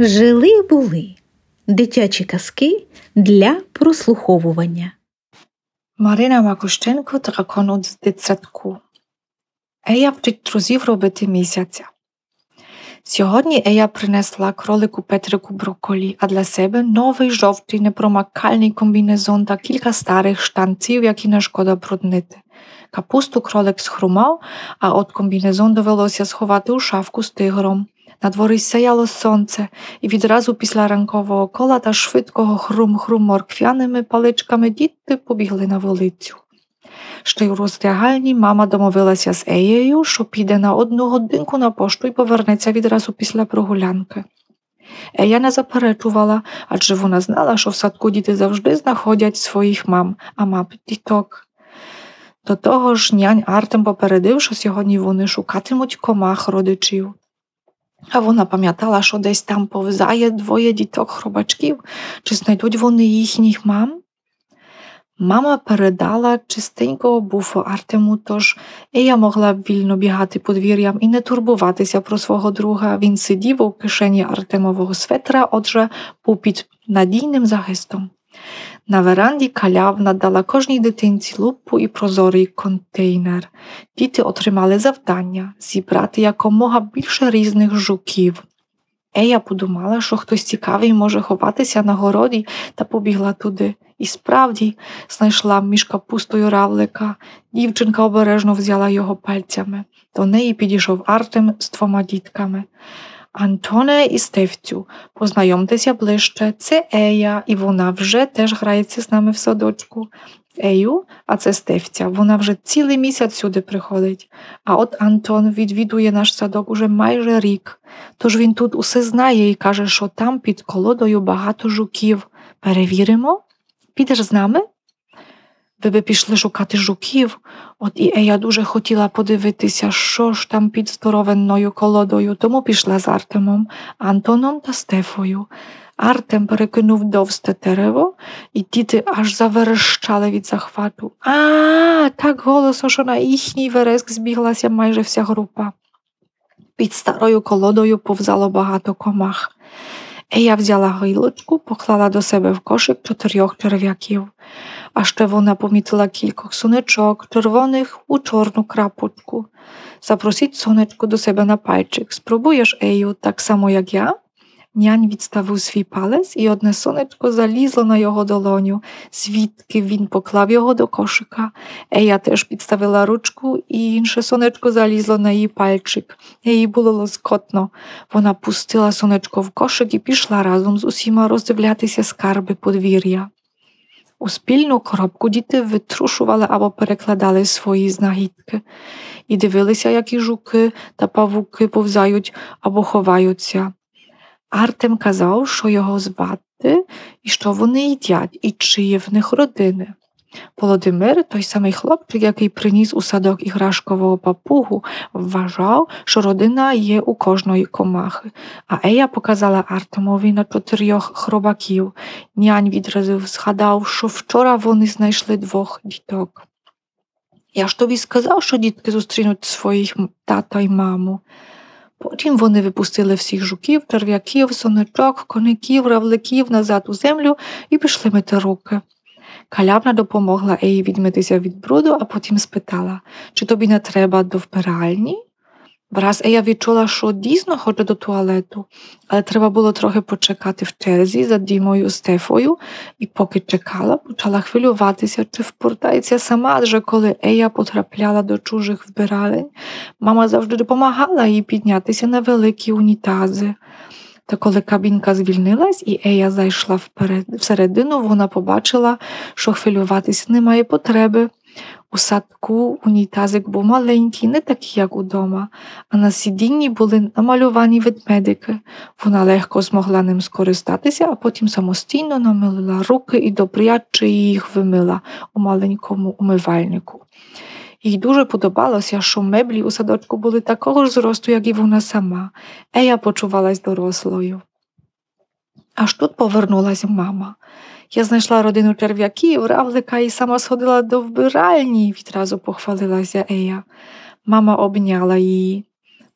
Жили були дитячі казки для прослуховування. Марина Макущенко дракон з дитсадку. Ея вчить друзів робити місяця. Сьогодні Ея принесла кролику Петрику брокколі, а для себе новий жовтий непромакальний комбінезон та кілька старих штанців, які не шкода бруднити. Капусту кролик схрумав, а от комбінезон довелося сховати у шафку з тигром. На дворі сяяло сонце, і відразу після ранкового кола та швидкого хрум-хрум морквяними паличками діти побігли на вулицю. Ще й у роздягальні мама домовилася з Еєю, що піде на одну годинку на пошту і повернеться відразу після прогулянки. Ея не заперечувала, адже вона знала, що в садку діти завжди знаходять своїх мам, а мам діток. До того ж нянь Артем попередив, що сьогодні вони шукатимуть комах родичів. А вона пам'ятала, що десь там повзає двоє діток хробачків, чи знайдуть вони їхніх мам. Мама передала чистенького буфу Артему, тож і я могла вільно бігати подвір'ям і не турбуватися про свого друга. Він сидів у кишені Артемового светра, отже, був під надійним захистом. На веранді калявна дала кожній дитинці лупу і прозорий контейнер. Діти отримали завдання зібрати якомога більше різних жуків. Ея подумала, що хтось цікавий може ховатися на городі та побігла туди. І справді знайшла між капустою равлика. Дівчинка обережно взяла його пальцями. До неї підійшов Артем з двома дітками. Антоне і Стевцю, познайомтеся ближче, це Ея, і вона вже теж грається з нами в садочку. Ею, а це Стевця, вона вже цілий місяць сюди приходить. А от Антон відвідує наш садок уже майже рік. Тож він тут усе знає і каже, що там під колодою багато жуків. Перевіримо? Підеш з нами? Ви би пішли шукати жуків, от і Ея дуже хотіла подивитися, що ж там під здоровенною колодою, тому пішла з Артемом, Антоном та Стефою. Артем перекинув довсте дерево, і діти аж заверещали від захвату. А, так голосно, що на їхній вереск збіглася майже вся група. Під старою колодою повзало багато комах. Ея взяла гілочку, поклала до себе в кошик чотирьох черв'яків а ще вона помітила кількох сонечок, червоних у чорну крапочку. Запросіть сонечку до себе на пальчик. Спробуєш Ею, так само, як я. Нянь відставив свій палець, і одне сонечко залізло на його долоню, звідки він поклав його до кошика. Ея теж підставила ручку, і інше сонечко залізло на її пальчик. Їй було лоскотно. Вона пустила сонечко в кошик і пішла разом з усіма роздивлятися скарби подвір'я. У спільну коробку діти витрушували або перекладали свої знахідки і дивилися, які жуки та павуки повзають або ховаються. Артем казав, що його звати і що вони їдять, і чиї в них родини. Володимир, той самий хлопчик, який приніс у садок іграшкового папугу, вважав, що родина є у кожної комахи, а Ея показала Артемові на чотирьох хробаків. Нянь відразу згадав, що вчора вони знайшли двох діток. Я ж тобі сказав, що дітки зустрінуть своїх тата й маму. Потім вони випустили всіх жуків, черв'яків, сонечок, коників, равликів назад у землю і пішли мити руки. Калявна допомогла Еї відмитися від бруду, а потім спитала, чи тобі не треба до вбиральні? Враз Ея відчула, що дійсно хоче до туалету, але треба було трохи почекати в черзі за Дімою Стефою, і поки чекала, почала хвилюватися, чи впортається сама, адже коли Ея потрапляла до чужих вбиралень, мама завжди допомагала їй піднятися на великі унітази. Та коли кабінка звільнилась і Ея зайшла вперед, всередину, вона побачила, що хвилюватися немає потреби. У садку унітазик був маленький, не такий, як удома, а на сидінні були намалювані ведмедики. Вона легко змогла ним скористатися, а потім самостійно намилила руки і добряче їх вимила у маленькому умивальнику. Їй дуже подобалося, що меблі у садочку були такого ж зросту, як і вона сама. Ея почувалась дорослою. Аж тут повернулася мама. Я знайшла родину черв'яків, равлика і сама сходила до вбиральні, відразу похвалилася Ея. Мама обняла її.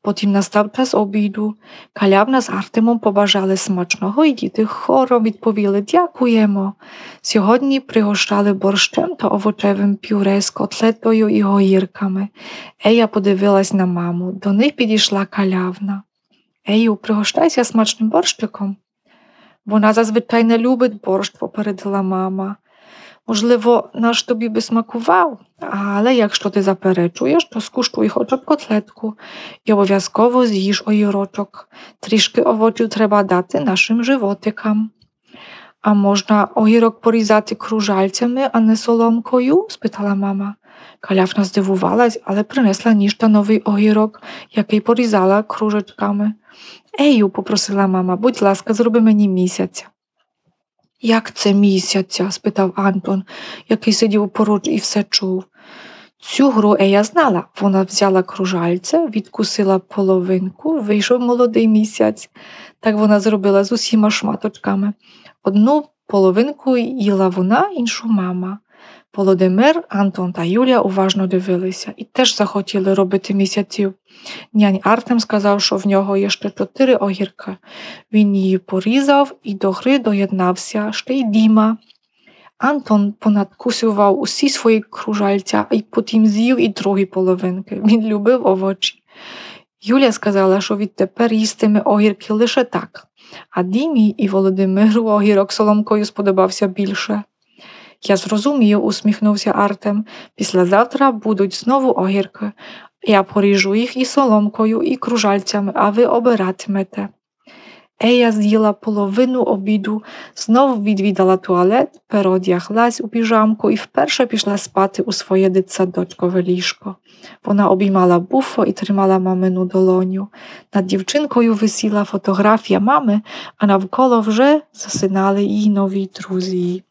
Потім настав час обіду. Калявна з Артемом побажали смачного, і діти хором відповіли Дякуємо. Сьогодні пригощали борщем та овочевим пюре з котлетою і гоїрками. Ея подивилась на маму. До них підійшла калявна. Ею, пригощайся смачним борщиком. Вона зазвичай не любить борщ, попередила мама. Можливо, наш тобі би смакував, але якщо ти заперечуєш, то скуштуй хоча б котлетку і обов'язково з'їж огірочок. Трішки овочів треба дати нашим животикам. А можна огірок порізати кружальцями, а не соломкою? спитала мама. Каляфна здивувалась, але принесла ніж та новий огірок, який порізала кружечками. Ею, попросила мама, будь ласка, зроби мені місяця. Як це місяця? спитав Антон, який сидів поруч і все чув. Цю гру Ея знала. Вона взяла кружальце, відкусила половинку, вийшов молодий місяць. Так вона зробила з усіма шматочками. Одну половинку їла вона, іншу мама. Володимир, Антон та Юлія уважно дивилися і теж захотіли робити місяців. Нянь Артем сказав, що в нього є ще чотири огірка. Він її порізав і до гри доєднався ще й Діма. Антон понадкусював усі свої кружальця і потім з'їв і другі половинки. Він любив овочі. Юля сказала, що відтепер їстиме огірки лише так, а Дімі і Володимиру огірок соломкою сподобався більше. Я зрозумію, усміхнувся Артем. Післязавтра будуть знову огірки. Я поріжу їх і соломкою, і кружальцями, а ви обиратимете. Ея з'їла половину обіду, знов відвідала туалет, переодяглась у піжамку і вперше пішла спати у своє дитсадочкове ліжко. Вона обіймала буфо і тримала мамину долоню. Над дівчинкою висіла фотографія мами, а навколо вже засинали її нові друзі.